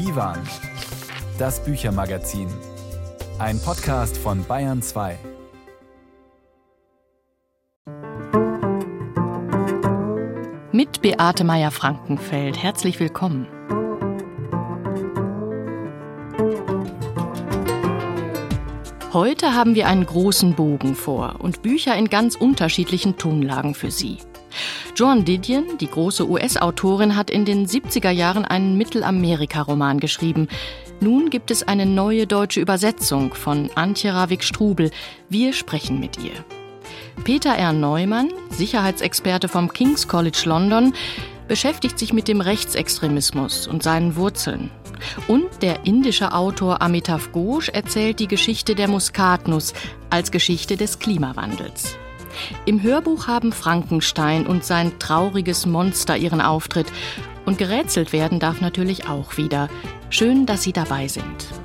Divan, das Büchermagazin. Ein Podcast von Bayern 2. Mit Beate Meyer-Frankenfeld. Herzlich willkommen. Heute haben wir einen großen Bogen vor und Bücher in ganz unterschiedlichen Tonlagen für Sie. Joan Didion, die große US-Autorin, hat in den 70er Jahren einen Mittelamerika-Roman geschrieben. Nun gibt es eine neue deutsche Übersetzung von Antje Ravik-Strubel. Wir sprechen mit ihr. Peter R. Neumann, Sicherheitsexperte vom King's College London, beschäftigt sich mit dem Rechtsextremismus und seinen Wurzeln. Und der indische Autor Amitav Ghosh erzählt die Geschichte der Muskatnuss als Geschichte des Klimawandels. Im Hörbuch haben Frankenstein und sein trauriges Monster ihren Auftritt. Und gerätselt werden darf natürlich auch wieder. Schön, dass Sie dabei sind.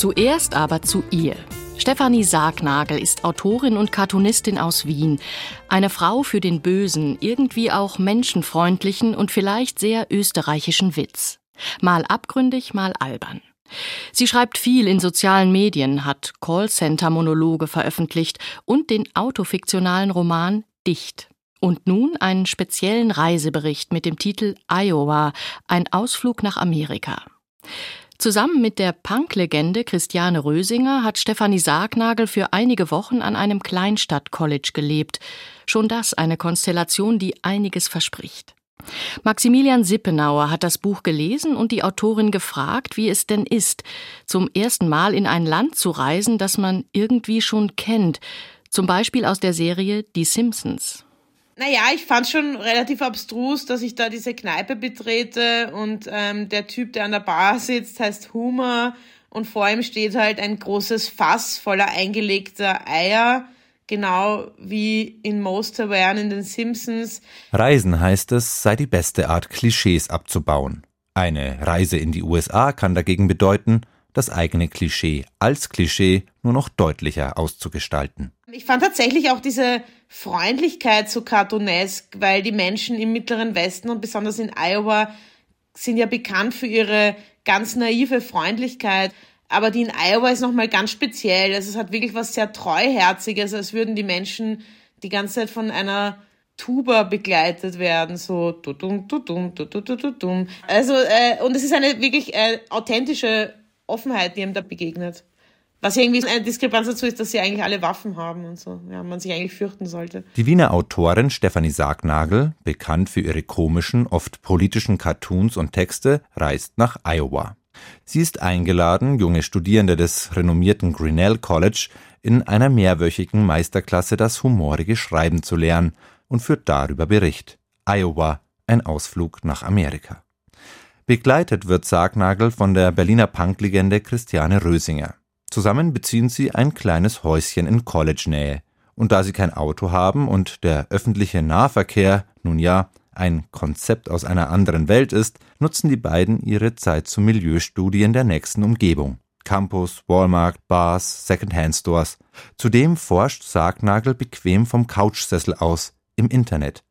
Zuerst aber zu ihr. Stefanie Sargnagel ist Autorin und Cartoonistin aus Wien. Eine Frau für den bösen, irgendwie auch menschenfreundlichen und vielleicht sehr österreichischen Witz. Mal abgründig, mal albern. Sie schreibt viel in sozialen Medien, hat Callcenter-Monologe veröffentlicht und den autofiktionalen Roman Dicht. Und nun einen speziellen Reisebericht mit dem Titel Iowa, ein Ausflug nach Amerika. Zusammen mit der Punk-Legende Christiane Rösinger hat Stefanie Sargnagel für einige Wochen an einem Kleinstadt-College gelebt. Schon das eine Konstellation, die einiges verspricht. Maximilian Sippenauer hat das Buch gelesen und die Autorin gefragt, wie es denn ist, zum ersten Mal in ein Land zu reisen, das man irgendwie schon kennt, zum Beispiel aus der Serie Die Simpsons. Naja, ich fand schon relativ abstrus, dass ich da diese Kneipe betrete und ähm, der Typ, der an der Bar sitzt, heißt Humor und vor ihm steht halt ein großes Fass voller eingelegter Eier, genau wie in Most Aware in den Simpsons. Reisen heißt es, sei die beste Art, Klischees abzubauen. Eine Reise in die USA kann dagegen bedeuten, das eigene Klischee als Klischee nur noch deutlicher auszugestalten. Ich fand tatsächlich auch diese Freundlichkeit so cartoonesk, weil die Menschen im Mittleren Westen und besonders in Iowa sind ja bekannt für ihre ganz naive Freundlichkeit. Aber die in Iowa ist nochmal ganz speziell. Also es hat wirklich was sehr Treuherziges, als würden die Menschen die ganze Zeit von einer Tuba begleitet werden, so tutum, tutum, tutum, tutum. Also, äh, und es ist eine wirklich äh, authentische Offenheit, die ihm da begegnet. Was irgendwie eine Diskrepanz dazu ist, dass sie eigentlich alle Waffen haben und so. Ja, man sich eigentlich fürchten sollte. Die Wiener Autorin Stefanie Sargnagel, bekannt für ihre komischen, oft politischen Cartoons und Texte, reist nach Iowa. Sie ist eingeladen, junge Studierende des renommierten Grinnell College in einer mehrwöchigen Meisterklasse das humorige Schreiben zu lernen und führt darüber Bericht. Iowa, ein Ausflug nach Amerika. Begleitet wird Sargnagel von der Berliner Punklegende Christiane Rösinger. Zusammen beziehen sie ein kleines Häuschen in College-Nähe. Und da sie kein Auto haben und der öffentliche Nahverkehr, nun ja, ein Konzept aus einer anderen Welt ist, nutzen die beiden ihre Zeit zu Milieustudien der nächsten Umgebung. Campus, Walmart, Bars, Secondhand-Stores. Zudem forscht Sargnagel bequem vom Couchsessel aus, im Internet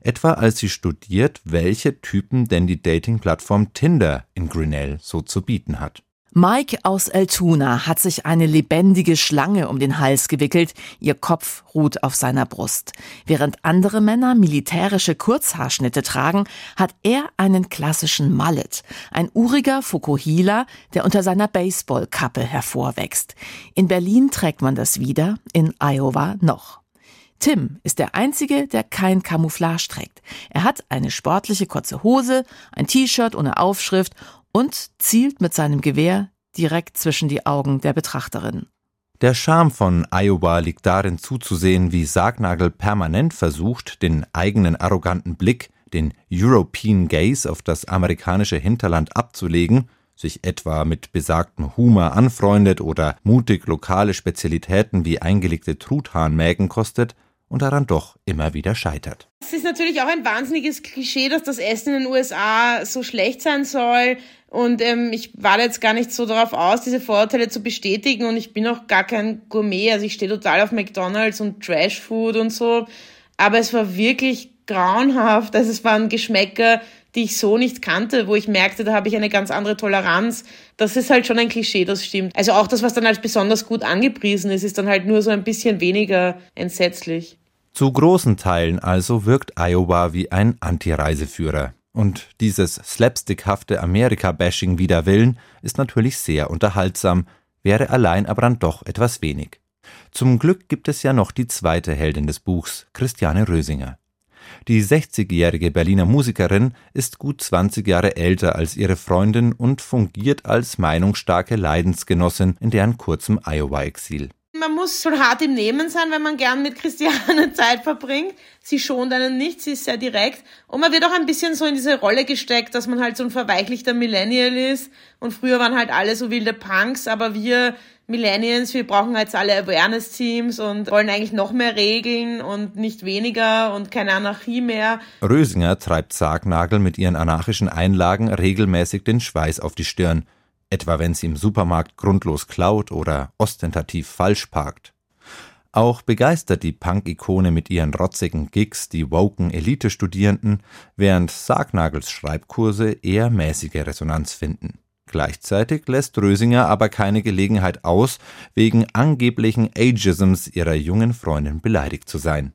etwa als sie studiert, welche Typen denn die Dating-Plattform Tinder in Grinnell so zu bieten hat. Mike aus Eltuna hat sich eine lebendige Schlange um den Hals gewickelt, ihr Kopf ruht auf seiner Brust. Während andere Männer militärische Kurzhaarschnitte tragen, hat er einen klassischen Mallet, ein uriger Fukuhila, der unter seiner Baseballkappe hervorwächst. In Berlin trägt man das wieder, in Iowa noch. Tim ist der Einzige, der kein Camouflage trägt. Er hat eine sportliche kurze Hose, ein T-Shirt ohne Aufschrift und zielt mit seinem Gewehr direkt zwischen die Augen der Betrachterin. Der Charme von Iowa liegt darin zuzusehen, wie Sargnagel permanent versucht, den eigenen arroganten Blick, den European Gaze auf das amerikanische Hinterland abzulegen, sich etwa mit besagtem Humor anfreundet oder mutig lokale Spezialitäten wie eingelegte Truthahnmägen kostet und daran doch immer wieder scheitert. Es ist natürlich auch ein wahnsinniges Klischee, dass das Essen in den USA so schlecht sein soll. Und ähm, ich war jetzt gar nicht so darauf aus, diese Vorurteile zu bestätigen. Und ich bin auch gar kein Gourmet. Also ich stehe total auf McDonalds und Trashfood und so. Aber es war wirklich grauenhaft. Also es waren Geschmäcker, die ich so nicht kannte, wo ich merkte, da habe ich eine ganz andere Toleranz. Das ist halt schon ein Klischee, das stimmt. Also auch das, was dann als besonders gut angepriesen ist, ist dann halt nur so ein bisschen weniger entsetzlich. Zu großen Teilen also wirkt Iowa wie ein Anti-Reiseführer. Und dieses slapstickhafte Amerika-Bashing wider Willen ist natürlich sehr unterhaltsam, wäre allein aber dann doch etwas wenig. Zum Glück gibt es ja noch die zweite Heldin des Buchs, Christiane Rösinger. Die 60-jährige Berliner Musikerin ist gut 20 Jahre älter als ihre Freundin und fungiert als meinungsstarke Leidensgenossin in deren kurzem Iowa-Exil. Man muss so hart im Nehmen sein, wenn man gern mit Christiane Zeit verbringt. Sie schont einen nicht, sie ist sehr direkt. Und man wird auch ein bisschen so in diese Rolle gesteckt, dass man halt so ein verweichlichter Millennial ist. Und früher waren halt alle so wilde Punks, aber wir Millennials, wir brauchen jetzt alle Awareness-Teams und wollen eigentlich noch mehr Regeln und nicht weniger und keine Anarchie mehr. Rösinger treibt Sargnagel mit ihren anarchischen Einlagen regelmäßig den Schweiß auf die Stirn, etwa wenn sie im Supermarkt grundlos klaut oder ostentativ falsch parkt. Auch begeistert die Punk-Ikone mit ihren rotzigen Gigs die woken Elite-Studierenden, während Sargnagels Schreibkurse eher mäßige Resonanz finden. Gleichzeitig lässt Rösinger aber keine Gelegenheit aus, wegen angeblichen Ageisms ihrer jungen Freundin beleidigt zu sein.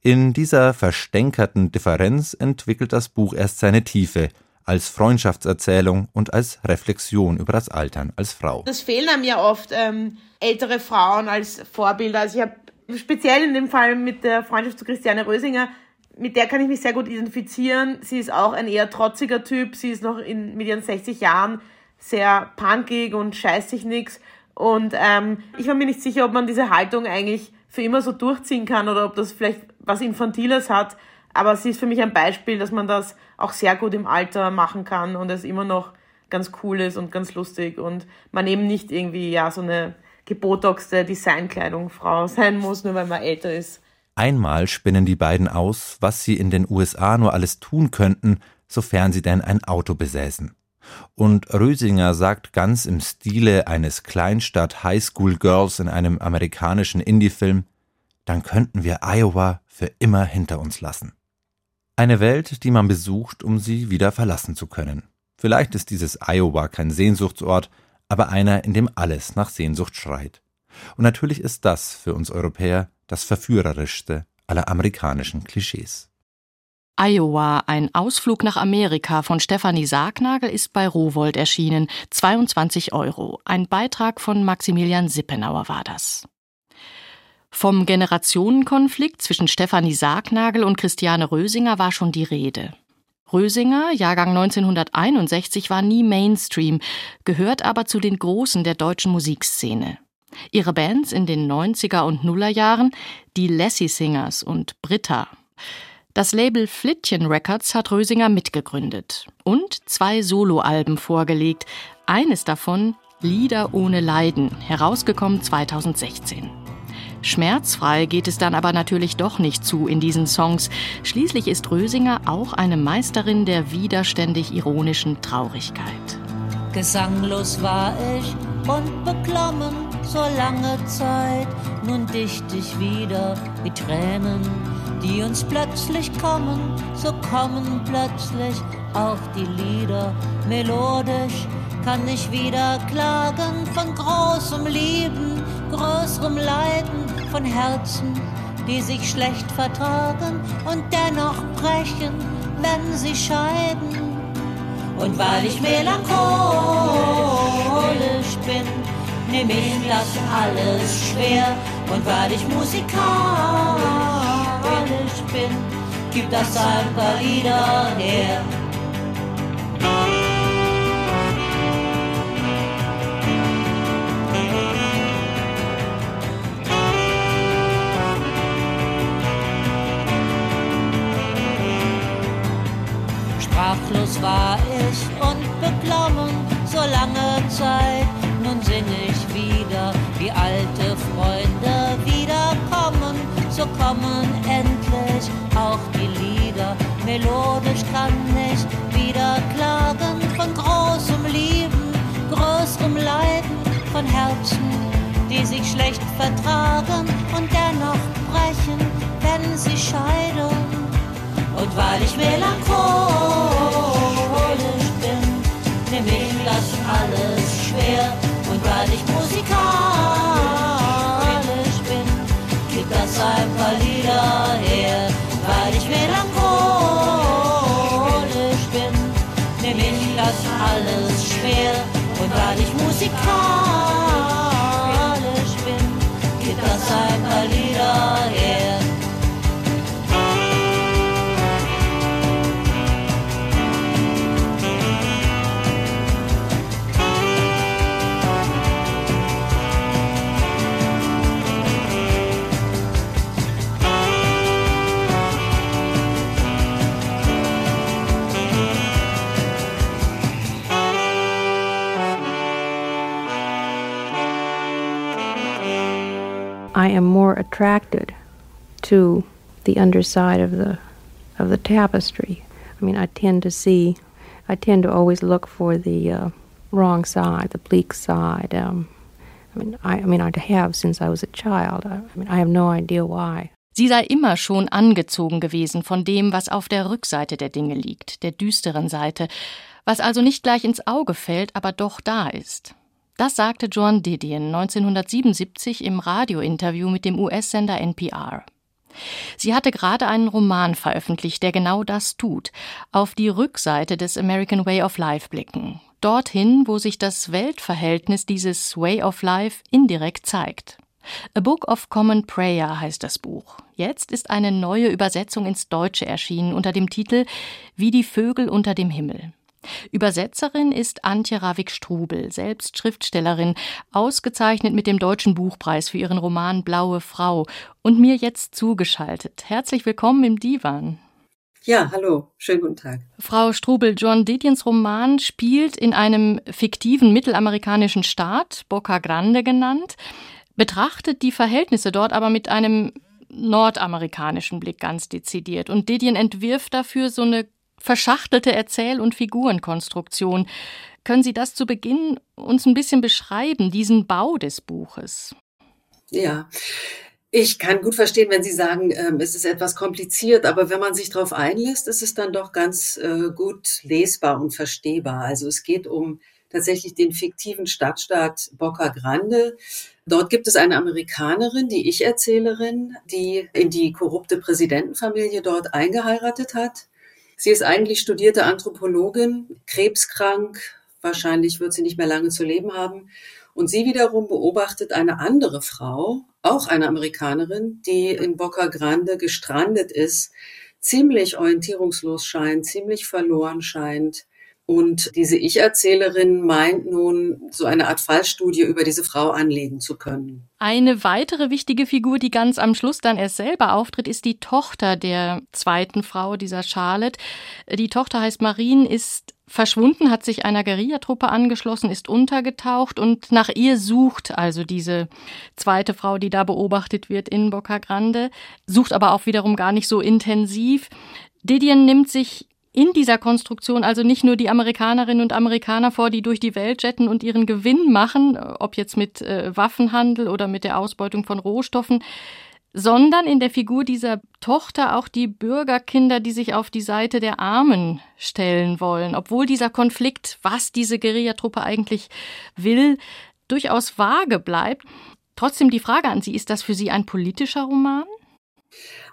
In dieser verstänkerten Differenz entwickelt das Buch erst seine Tiefe, als Freundschaftserzählung und als Reflexion über das Altern als Frau. Das fehlen einem ja oft ähm, ältere Frauen als Vorbilder. Also ich habe speziell in dem Fall mit der Freundschaft zu Christiane Rösinger, mit der kann ich mich sehr gut identifizieren. Sie ist auch ein eher trotziger Typ. Sie ist noch in, mit ihren 60 Jahren sehr punkig und scheiß sich nix. Und ähm, ich war mir nicht sicher, ob man diese Haltung eigentlich für immer so durchziehen kann oder ob das vielleicht was Infantiles hat. Aber sie ist für mich ein Beispiel, dass man das auch sehr gut im Alter machen kann und es immer noch ganz cool ist und ganz lustig und man eben nicht irgendwie ja so eine gebotoxte Designkleidung Frau sein muss, nur weil man älter ist. Einmal spinnen die beiden aus, was sie in den USA nur alles tun könnten, sofern sie denn ein Auto besäßen. Und Rösinger sagt ganz im Stile eines Kleinstadt-Highschool-Girls in einem amerikanischen Indie-Film, dann könnten wir Iowa für immer hinter uns lassen. Eine Welt, die man besucht, um sie wieder verlassen zu können. Vielleicht ist dieses Iowa kein Sehnsuchtsort, aber einer, in dem alles nach Sehnsucht schreit. Und natürlich ist das für uns Europäer das verführerischste aller amerikanischen Klischees. Iowa, ein Ausflug nach Amerika von Stefanie Sargnagel ist bei Rowold erschienen. 22 Euro. Ein Beitrag von Maximilian Sippenauer war das. Vom Generationenkonflikt zwischen Stefanie Sargnagel und Christiane Rösinger war schon die Rede. Rösinger, Jahrgang 1961, war nie Mainstream, gehört aber zu den Großen der deutschen Musikszene. Ihre Bands in den 90er und Nuller Jahren, die Lassie Singers und Britta. Das Label Flittchen Records hat Rösinger mitgegründet und zwei Soloalben vorgelegt. Eines davon Lieder ohne Leiden, herausgekommen 2016. Schmerzfrei geht es dann aber natürlich doch nicht zu in diesen Songs. Schließlich ist Rösinger auch eine Meisterin der widerständig ironischen Traurigkeit. Gesanglos war ich und beklommen so lange Zeit. Nun dicht ich wieder wie Tränen die uns plötzlich kommen, so kommen plötzlich auch die Lieder. Melodisch kann ich wieder klagen von großem Lieben, größerem Leiden, von Herzen, die sich schlecht vertragen und dennoch brechen, wenn sie scheiden. Und weil ich melancholisch bin, nehme ich das alles schwer. Und weil ich musikalisch ich bin, gib das paar Lieder her. Sprachlos war ich und beklommen so lange Zeit. Nun sing ich wieder, wie alte komm kommen endlich auch die Lieder. Melodisch kann ich wieder klagen von großem Lieben, größerem Leiden, von Herzen, die sich schlecht vertragen und dennoch brechen, wenn sie scheiden. Und weil ich melancholisch am more attracted to the underside of the of the tapestry. I mean, I tend to see, I tend to always look for the uh, wrong side, the bleak side. Um, I mean, I, I mean, I have since I was a child. I, I mean, I have no idea why. Sie sei immer schon angezogen gewesen von dem, was auf der Rückseite der Dinge liegt, der düsteren Seite, was also nicht gleich ins Auge fällt, aber doch da ist. Das sagte Joan Didion 1977 im Radiointerview mit dem US-Sender NPR. Sie hatte gerade einen Roman veröffentlicht, der genau das tut, auf die Rückseite des American Way of Life blicken, dorthin, wo sich das Weltverhältnis dieses Way of Life indirekt zeigt. A Book of Common Prayer heißt das Buch. Jetzt ist eine neue Übersetzung ins Deutsche erschienen unter dem Titel Wie die Vögel unter dem Himmel. Übersetzerin ist Antje Ravik-Strubel, selbst Schriftstellerin, ausgezeichnet mit dem Deutschen Buchpreis für ihren Roman Blaue Frau und mir jetzt zugeschaltet. Herzlich willkommen im Divan. Ja, hallo, schönen guten Tag. Frau Strubel, John Didions Roman spielt in einem fiktiven mittelamerikanischen Staat, Boca Grande genannt, betrachtet die Verhältnisse dort aber mit einem nordamerikanischen Blick ganz dezidiert. Und Didion entwirft dafür so eine verschachtelte Erzähl- und Figurenkonstruktion. Können Sie das zu Beginn uns ein bisschen beschreiben, diesen Bau des Buches? Ja. Ich kann gut verstehen, wenn Sie sagen, ähm, es ist etwas kompliziert, aber wenn man sich darauf einlässt, ist es dann doch ganz äh, gut lesbar und verstehbar. Also es geht um tatsächlich den fiktiven Stadtstaat Boca Grande. Dort gibt es eine Amerikanerin, die Ich-Erzählerin, die in die korrupte Präsidentenfamilie dort eingeheiratet hat. Sie ist eigentlich studierte Anthropologin, krebskrank, wahrscheinlich wird sie nicht mehr lange zu leben haben. Und sie wiederum beobachtet eine andere Frau, auch eine Amerikanerin, die in Boca Grande gestrandet ist, ziemlich orientierungslos scheint, ziemlich verloren scheint, und diese Ich-Erzählerin meint nun, so eine Art Fallstudie über diese Frau anlegen zu können. Eine weitere wichtige Figur, die ganz am Schluss dann erst selber auftritt, ist die Tochter der zweiten Frau, dieser Charlotte. Die Tochter heißt Marine, ist verschwunden, hat sich einer Guerillatruppe angeschlossen, ist untergetaucht und nach ihr sucht also diese zweite Frau, die da beobachtet wird in Boca Grande, sucht aber auch wiederum gar nicht so intensiv. Didion nimmt sich in dieser Konstruktion also nicht nur die Amerikanerinnen und Amerikaner vor, die durch die Welt jetten und ihren Gewinn machen, ob jetzt mit äh, Waffenhandel oder mit der Ausbeutung von Rohstoffen, sondern in der Figur dieser Tochter auch die Bürgerkinder, die sich auf die Seite der Armen stellen wollen, obwohl dieser Konflikt, was diese Guerillatruppe eigentlich will, durchaus vage bleibt. Trotzdem die Frage an Sie, ist das für Sie ein politischer Roman?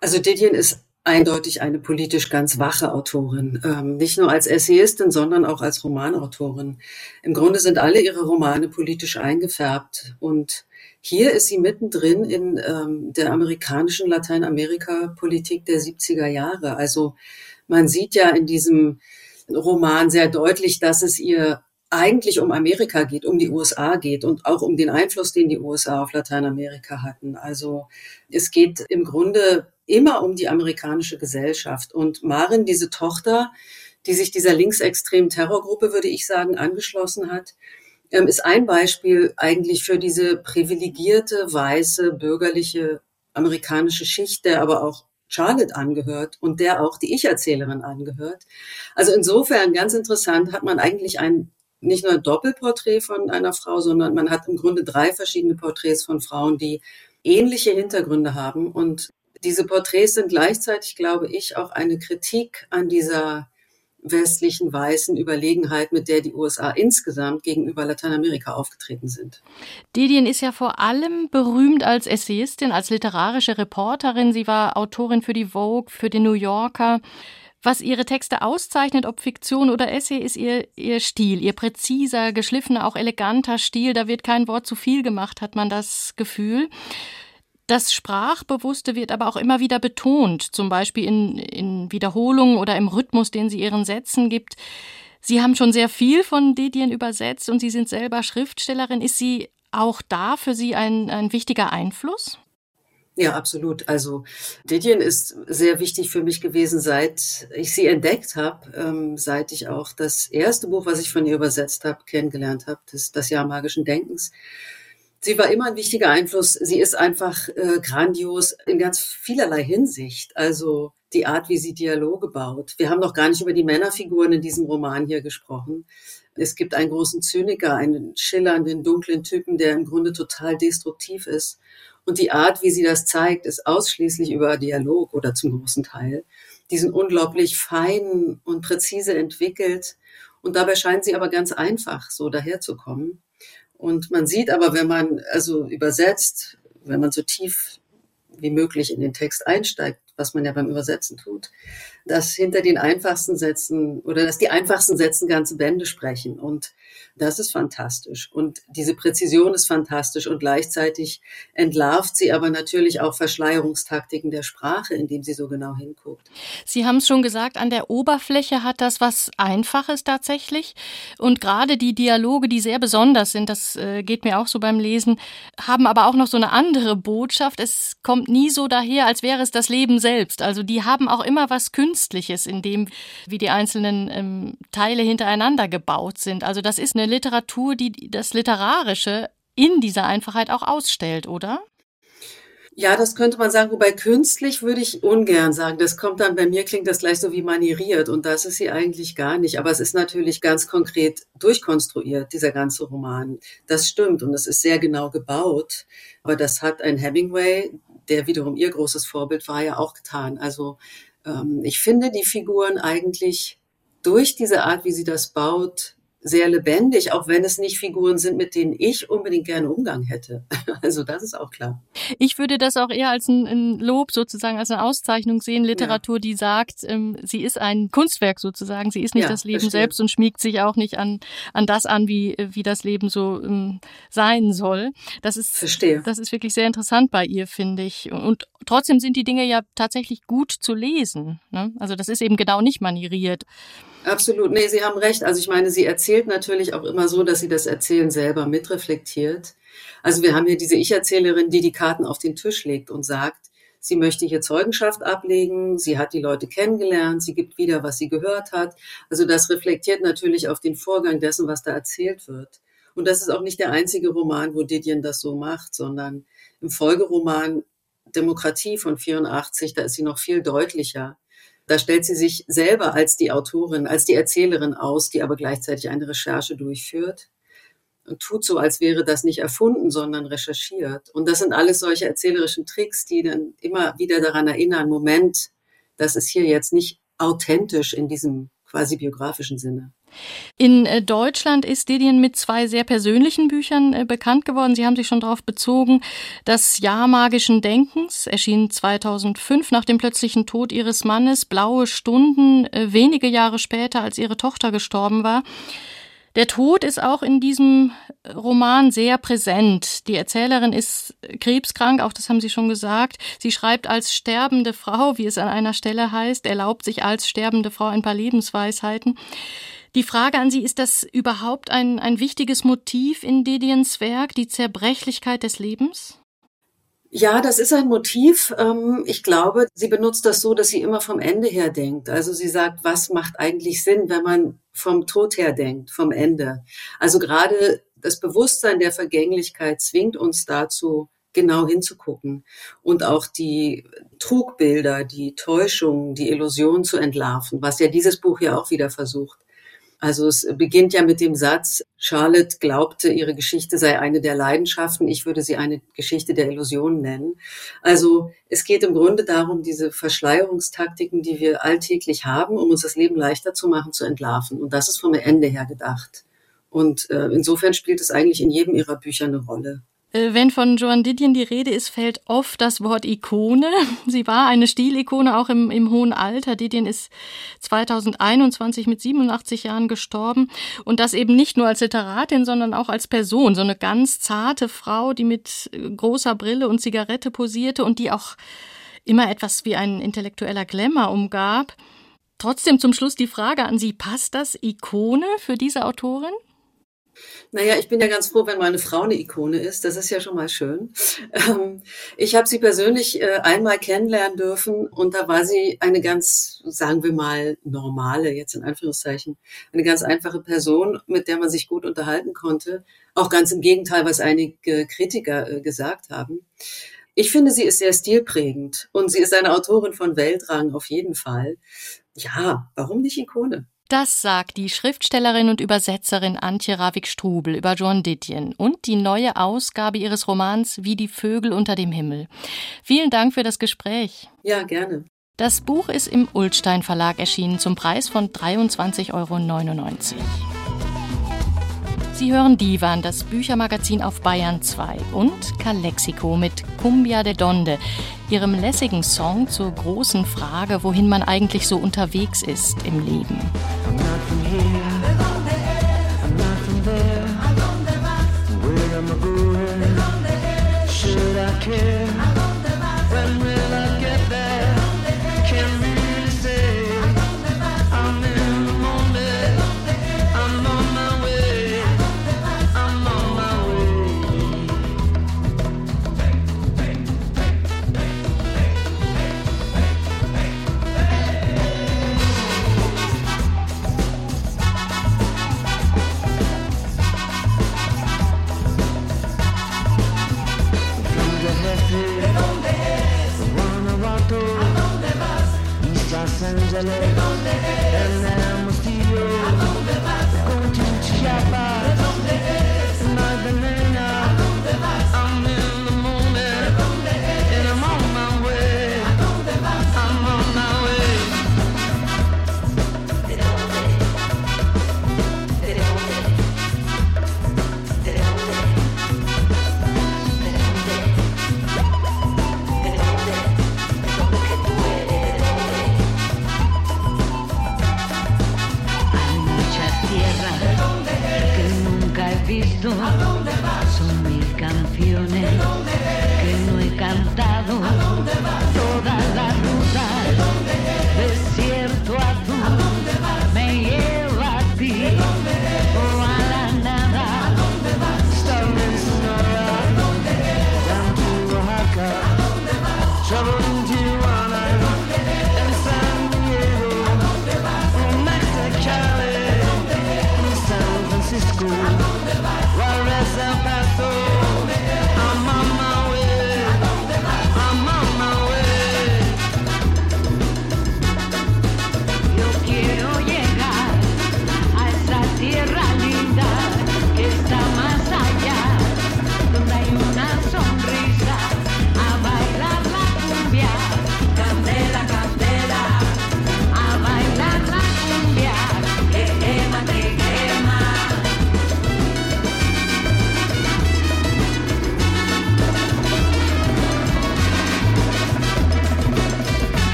Also Didion ist eindeutig eine politisch ganz wache Autorin, ähm, nicht nur als Essayistin, sondern auch als Romanautorin. Im Grunde sind alle ihre Romane politisch eingefärbt und hier ist sie mittendrin in ähm, der amerikanischen Lateinamerika-Politik der 70er Jahre. Also man sieht ja in diesem Roman sehr deutlich, dass es ihr eigentlich um Amerika geht, um die USA geht und auch um den Einfluss, den die USA auf Lateinamerika hatten. Also es geht im Grunde immer um die amerikanische Gesellschaft. Und Marin, diese Tochter, die sich dieser linksextremen Terrorgruppe, würde ich sagen, angeschlossen hat, ähm, ist ein Beispiel eigentlich für diese privilegierte, weiße, bürgerliche amerikanische Schicht, der aber auch Charlotte angehört und der auch die Ich-Erzählerin angehört. Also insofern ganz interessant hat man eigentlich ein nicht nur ein Doppelporträt von einer Frau, sondern man hat im Grunde drei verschiedene Porträts von Frauen, die ähnliche Hintergründe haben. Und diese Porträts sind gleichzeitig, glaube ich, auch eine Kritik an dieser westlichen weißen Überlegenheit, mit der die USA insgesamt gegenüber Lateinamerika aufgetreten sind. Didien ist ja vor allem berühmt als Essayistin, als literarische Reporterin. Sie war Autorin für die Vogue, für den New Yorker. Was ihre Texte auszeichnet, ob Fiktion oder Essay, ist ihr, ihr Stil, ihr präziser, geschliffener, auch eleganter Stil. Da wird kein Wort zu viel gemacht, hat man das Gefühl. Das Sprachbewusste wird aber auch immer wieder betont, zum Beispiel in, in Wiederholungen oder im Rhythmus, den sie ihren Sätzen gibt. Sie haben schon sehr viel von Didien übersetzt und Sie sind selber Schriftstellerin. Ist sie auch da für Sie ein, ein wichtiger Einfluss? Ja, absolut. Also Didien ist sehr wichtig für mich gewesen, seit ich sie entdeckt habe, ähm, seit ich auch das erste Buch, was ich von ihr übersetzt habe, kennengelernt habe, das, das Jahr magischen Denkens. Sie war immer ein wichtiger Einfluss. Sie ist einfach äh, grandios in ganz vielerlei Hinsicht. Also die Art, wie sie Dialoge baut. Wir haben noch gar nicht über die Männerfiguren in diesem Roman hier gesprochen. Es gibt einen großen Zyniker, einen schillernden, dunklen Typen, der im Grunde total destruktiv ist. Und die Art, wie sie das zeigt, ist ausschließlich über Dialog oder zum großen Teil. Die sind unglaublich fein und präzise entwickelt. Und dabei scheint sie aber ganz einfach so daherzukommen. Und man sieht aber, wenn man also übersetzt, wenn man so tief wie möglich in den Text einsteigt, was man ja beim Übersetzen tut, dass hinter den einfachsten Sätzen oder dass die einfachsten Sätzen ganze Bände sprechen. Und das ist fantastisch. Und diese Präzision ist fantastisch und gleichzeitig entlarvt sie aber natürlich auch Verschleierungstaktiken der Sprache, indem sie so genau hinguckt. Sie haben es schon gesagt, an der Oberfläche hat das was Einfaches tatsächlich. Und gerade die Dialoge, die sehr besonders sind, das äh, geht mir auch so beim Lesen, haben aber auch noch so eine andere Botschaft. Es kommt nie so daher, als wäre es das Leben selbst. Also die haben auch immer was Künstliches in dem, wie die einzelnen ähm, Teile hintereinander gebaut sind. Also das ist eine Literatur, die das Literarische in dieser Einfachheit auch ausstellt, oder? Ja, das könnte man sagen, wobei künstlich würde ich ungern sagen. Das kommt dann bei mir, klingt das gleich so wie manieriert und das ist sie eigentlich gar nicht. Aber es ist natürlich ganz konkret durchkonstruiert, dieser ganze Roman. Das stimmt und es ist sehr genau gebaut. Aber das hat ein Hemingway, der wiederum ihr großes Vorbild war, ja auch getan. Also ähm, ich finde die Figuren eigentlich durch diese Art, wie sie das baut, sehr lebendig, auch wenn es nicht Figuren sind, mit denen ich unbedingt gerne Umgang hätte. Also das ist auch klar. Ich würde das auch eher als ein, ein Lob sozusagen, als eine Auszeichnung sehen, Literatur, ja. die sagt, ähm, sie ist ein Kunstwerk sozusagen, sie ist nicht ja, das Leben verstehe. selbst und schmiegt sich auch nicht an, an das an, wie, wie das Leben so ähm, sein soll. Das ist, verstehe. das ist wirklich sehr interessant bei ihr, finde ich. Und trotzdem sind die Dinge ja tatsächlich gut zu lesen. Ne? Also das ist eben genau nicht manieriert. Absolut. Nee, Sie haben recht. Also ich meine, sie erzählt natürlich auch immer so, dass sie das Erzählen selber mitreflektiert. Also wir haben hier diese Ich-Erzählerin, die die Karten auf den Tisch legt und sagt, sie möchte hier Zeugenschaft ablegen, sie hat die Leute kennengelernt, sie gibt wieder, was sie gehört hat. Also das reflektiert natürlich auf den Vorgang dessen, was da erzählt wird. Und das ist auch nicht der einzige Roman, wo Didien das so macht, sondern im Folgeroman Demokratie von 84, da ist sie noch viel deutlicher. Da stellt sie sich selber als die Autorin, als die Erzählerin aus, die aber gleichzeitig eine Recherche durchführt und tut so, als wäre das nicht erfunden, sondern recherchiert. Und das sind alles solche erzählerischen Tricks, die dann immer wieder daran erinnern, Moment, das ist hier jetzt nicht authentisch in diesem quasi biografischen Sinne. In äh, Deutschland ist Didien mit zwei sehr persönlichen Büchern äh, bekannt geworden. Sie haben sich schon darauf bezogen. Das Jahr magischen Denkens erschien 2005 nach dem plötzlichen Tod ihres Mannes. Blaue Stunden, äh, wenige Jahre später, als ihre Tochter gestorben war. Der Tod ist auch in diesem Roman sehr präsent. Die Erzählerin ist krebskrank, auch das haben Sie schon gesagt. Sie schreibt als sterbende Frau, wie es an einer Stelle heißt, erlaubt sich als sterbende Frau ein paar Lebensweisheiten. Die Frage an Sie, ist das überhaupt ein, ein wichtiges Motiv in Didiens Werk, die Zerbrechlichkeit des Lebens? Ja, das ist ein Motiv. Ähm, ich glaube, sie benutzt das so, dass sie immer vom Ende her denkt. Also sie sagt, was macht eigentlich Sinn, wenn man vom Tod her denkt, vom Ende. Also gerade das Bewusstsein der Vergänglichkeit zwingt uns dazu, genau hinzugucken und auch die Trugbilder, die Täuschungen, die Illusionen zu entlarven, was ja dieses Buch ja auch wieder versucht. Also es beginnt ja mit dem Satz, Charlotte glaubte, ihre Geschichte sei eine der Leidenschaften, ich würde sie eine Geschichte der Illusionen nennen. Also es geht im Grunde darum, diese Verschleierungstaktiken, die wir alltäglich haben, um uns das Leben leichter zu machen, zu entlarven. Und das ist vom Ende her gedacht. Und äh, insofern spielt es eigentlich in jedem ihrer Bücher eine Rolle. Äh, wenn von Joan Didion die Rede ist, fällt oft das Wort Ikone. Sie war eine Stilikone auch im, im hohen Alter. Didion ist 2021 mit 87 Jahren gestorben. Und das eben nicht nur als Literatin, sondern auch als Person. So eine ganz zarte Frau, die mit äh, großer Brille und Zigarette posierte und die auch immer etwas wie ein intellektueller Glamour umgab. Trotzdem zum Schluss die Frage an Sie, passt das Ikone für diese Autorin? Naja, ich bin ja ganz froh, wenn meine Frau eine Ikone ist. Das ist ja schon mal schön. Ähm, ich habe sie persönlich äh, einmal kennenlernen dürfen und da war sie eine ganz, sagen wir mal, normale, jetzt in Anführungszeichen, eine ganz einfache Person, mit der man sich gut unterhalten konnte. Auch ganz im Gegenteil, was einige Kritiker äh, gesagt haben. Ich finde, sie ist sehr stilprägend und sie ist eine Autorin von Weltrang auf jeden Fall. Ja, warum nicht Ikone? Das sagt die Schriftstellerin und Übersetzerin Antje Ravik-Strubel über John Didion und die neue Ausgabe ihres Romans Wie die Vögel unter dem Himmel. Vielen Dank für das Gespräch. Ja, gerne. Das Buch ist im Ulstein Verlag erschienen zum Preis von 23,99 Euro. Sie hören Divan, das Büchermagazin auf Bayern 2 und Kalexiko mit Cumbia de Donde, ihrem lässigen Song zur großen Frage, wohin man eigentlich so unterwegs ist im Leben. Mit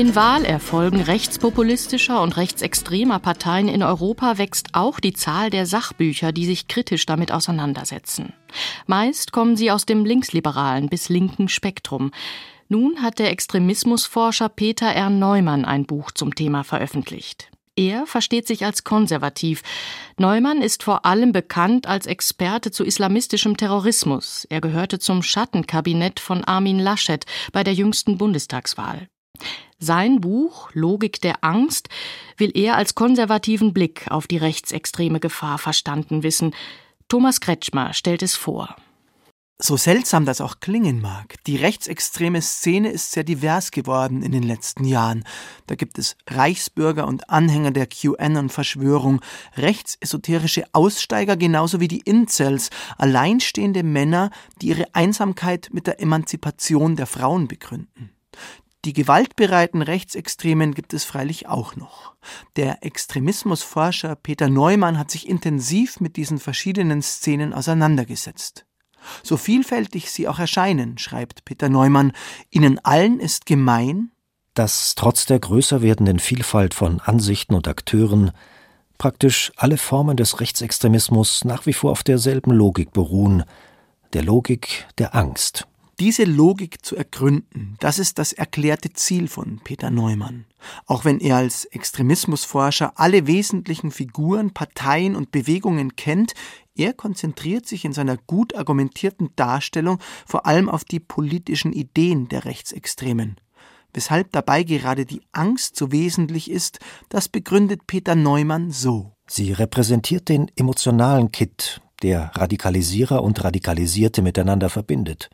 den Wahlerfolgen rechtspopulistischer und rechtsextremer Parteien in Europa wächst auch die Zahl der Sachbücher, die sich kritisch damit auseinandersetzen. Meist kommen sie aus dem linksliberalen bis linken Spektrum. Nun hat der Extremismusforscher Peter R. Neumann ein Buch zum Thema veröffentlicht. Er versteht sich als konservativ. Neumann ist vor allem bekannt als Experte zu islamistischem Terrorismus. Er gehörte zum Schattenkabinett von Armin Laschet bei der jüngsten Bundestagswahl. Sein Buch Logik der Angst will er als konservativen Blick auf die rechtsextreme Gefahr verstanden wissen. Thomas Kretschmer stellt es vor. So seltsam das auch klingen mag, die rechtsextreme Szene ist sehr divers geworden in den letzten Jahren. Da gibt es Reichsbürger und Anhänger der QAnon-Verschwörung, rechtsesoterische Aussteiger genauso wie die Incels, alleinstehende Männer, die ihre Einsamkeit mit der Emanzipation der Frauen begründen. Die gewaltbereiten Rechtsextremen gibt es freilich auch noch. Der Extremismusforscher Peter Neumann hat sich intensiv mit diesen verschiedenen Szenen auseinandergesetzt. So vielfältig sie auch erscheinen, schreibt Peter Neumann, ihnen allen ist gemein, dass trotz der größer werdenden Vielfalt von Ansichten und Akteuren praktisch alle Formen des Rechtsextremismus nach wie vor auf derselben Logik beruhen, der Logik der Angst. Diese Logik zu ergründen, das ist das erklärte Ziel von Peter Neumann. Auch wenn er als Extremismusforscher alle wesentlichen Figuren, Parteien und Bewegungen kennt, er konzentriert sich in seiner gut argumentierten Darstellung vor allem auf die politischen Ideen der Rechtsextremen. Weshalb dabei gerade die Angst so wesentlich ist, das begründet Peter Neumann so. Sie repräsentiert den emotionalen Kit, der Radikalisierer und Radikalisierte miteinander verbindet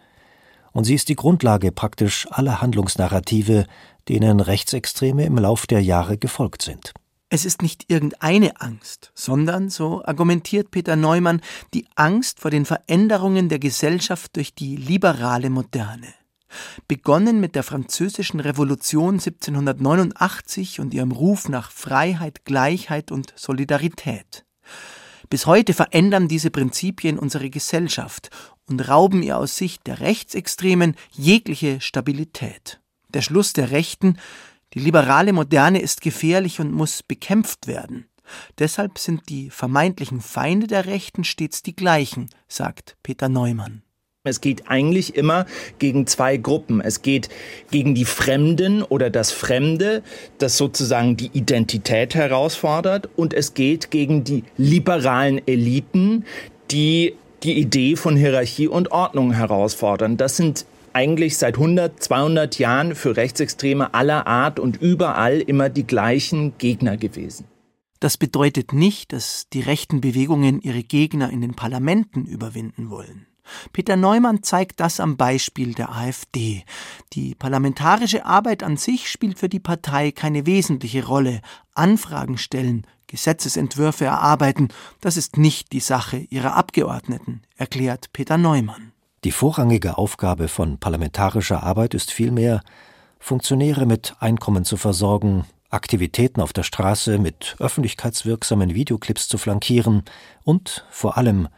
und sie ist die Grundlage praktisch aller Handlungsnarrative, denen Rechtsextreme im Lauf der Jahre gefolgt sind. Es ist nicht irgendeine Angst, sondern, so argumentiert Peter Neumann, die Angst vor den Veränderungen der Gesellschaft durch die liberale Moderne. Begonnen mit der Französischen Revolution 1789 und ihrem Ruf nach Freiheit, Gleichheit und Solidarität. Bis heute verändern diese Prinzipien unsere Gesellschaft und rauben ihr aus Sicht der Rechtsextremen jegliche Stabilität. Der Schluss der Rechten, die liberale Moderne ist gefährlich und muss bekämpft werden. Deshalb sind die vermeintlichen Feinde der Rechten stets die gleichen, sagt Peter Neumann. Es geht eigentlich immer gegen zwei Gruppen. Es geht gegen die Fremden oder das Fremde, das sozusagen die Identität herausfordert. Und es geht gegen die liberalen Eliten, die die Idee von Hierarchie und Ordnung herausfordern. Das sind eigentlich seit 100, 200 Jahren für Rechtsextreme aller Art und überall immer die gleichen Gegner gewesen. Das bedeutet nicht, dass die rechten Bewegungen ihre Gegner in den Parlamenten überwinden wollen. Peter Neumann zeigt das am Beispiel der AfD. Die parlamentarische Arbeit an sich spielt für die Partei keine wesentliche Rolle. Anfragen stellen, Gesetzesentwürfe erarbeiten, das ist nicht die Sache ihrer Abgeordneten, erklärt Peter Neumann. Die vorrangige Aufgabe von parlamentarischer Arbeit ist vielmehr, Funktionäre mit Einkommen zu versorgen, Aktivitäten auf der Straße mit öffentlichkeitswirksamen Videoclips zu flankieren und vor allem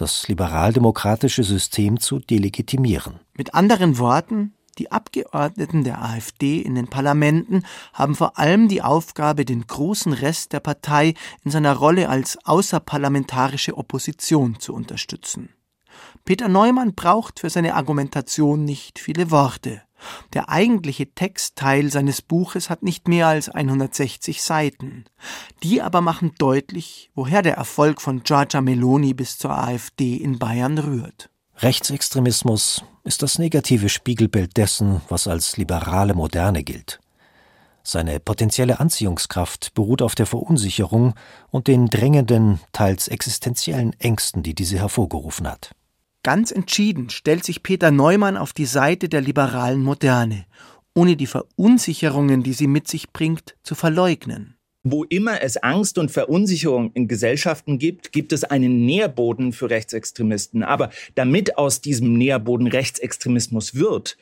das liberaldemokratische System zu delegitimieren. Mit anderen Worten, die Abgeordneten der AfD in den Parlamenten haben vor allem die Aufgabe, den großen Rest der Partei in seiner Rolle als außerparlamentarische Opposition zu unterstützen. Peter Neumann braucht für seine Argumentation nicht viele Worte. Der eigentliche Textteil seines Buches hat nicht mehr als 160 Seiten. Die aber machen deutlich, woher der Erfolg von Giorgia Meloni bis zur AfD in Bayern rührt. Rechtsextremismus ist das negative Spiegelbild dessen, was als liberale Moderne gilt. Seine potenzielle Anziehungskraft beruht auf der Verunsicherung und den drängenden, teils existenziellen Ängsten, die diese hervorgerufen hat. Ganz entschieden stellt sich Peter Neumann auf die Seite der liberalen Moderne, ohne die Verunsicherungen, die sie mit sich bringt, zu verleugnen. Wo immer es Angst und Verunsicherung in Gesellschaften gibt, gibt es einen Nährboden für Rechtsextremisten. Aber damit aus diesem Nährboden Rechtsextremismus wird,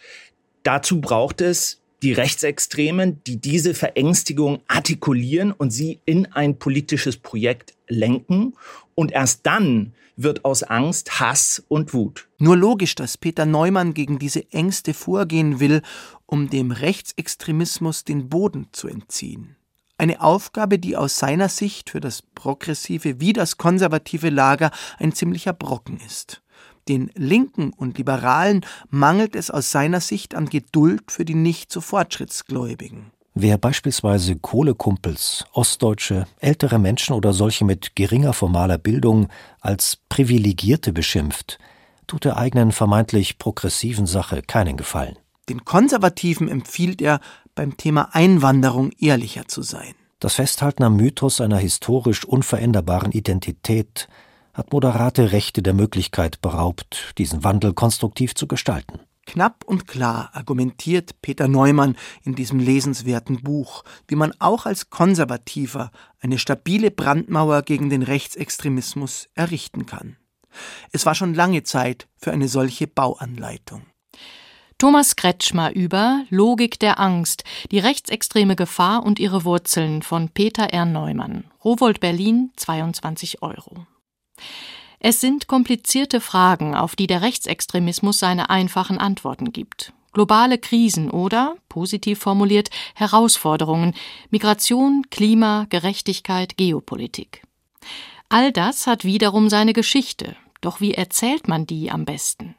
dazu braucht es die Rechtsextremen, die diese Verängstigung artikulieren und sie in ein politisches Projekt lenken. Und erst dann wird aus Angst Hass und Wut. Nur logisch, dass Peter Neumann gegen diese Ängste vorgehen will, um dem Rechtsextremismus den Boden zu entziehen. Eine Aufgabe, die aus seiner Sicht für das progressive wie das konservative Lager ein ziemlicher Brocken ist. Den Linken und Liberalen mangelt es aus seiner Sicht an Geduld für die nicht so Fortschrittsgläubigen. Wer beispielsweise Kohlekumpels, Ostdeutsche, ältere Menschen oder solche mit geringer formaler Bildung als Privilegierte beschimpft, tut der eigenen vermeintlich progressiven Sache keinen Gefallen. Den Konservativen empfiehlt er, beim Thema Einwanderung ehrlicher zu sein. Das Festhalten am Mythos einer historisch unveränderbaren Identität hat moderate Rechte der Möglichkeit beraubt, diesen Wandel konstruktiv zu gestalten. Knapp und klar argumentiert Peter Neumann in diesem lesenswerten Buch, wie man auch als Konservativer eine stabile Brandmauer gegen den Rechtsextremismus errichten kann. Es war schon lange Zeit für eine solche Bauanleitung. Thomas Kretschmer über Logik der Angst, die rechtsextreme Gefahr und ihre Wurzeln von Peter R. Neumann. Rowold Berlin, 22 Euro. Es sind komplizierte Fragen, auf die der Rechtsextremismus seine einfachen Antworten gibt. Globale Krisen oder, positiv formuliert, Herausforderungen, Migration, Klima, Gerechtigkeit, Geopolitik. All das hat wiederum seine Geschichte, doch wie erzählt man die am besten?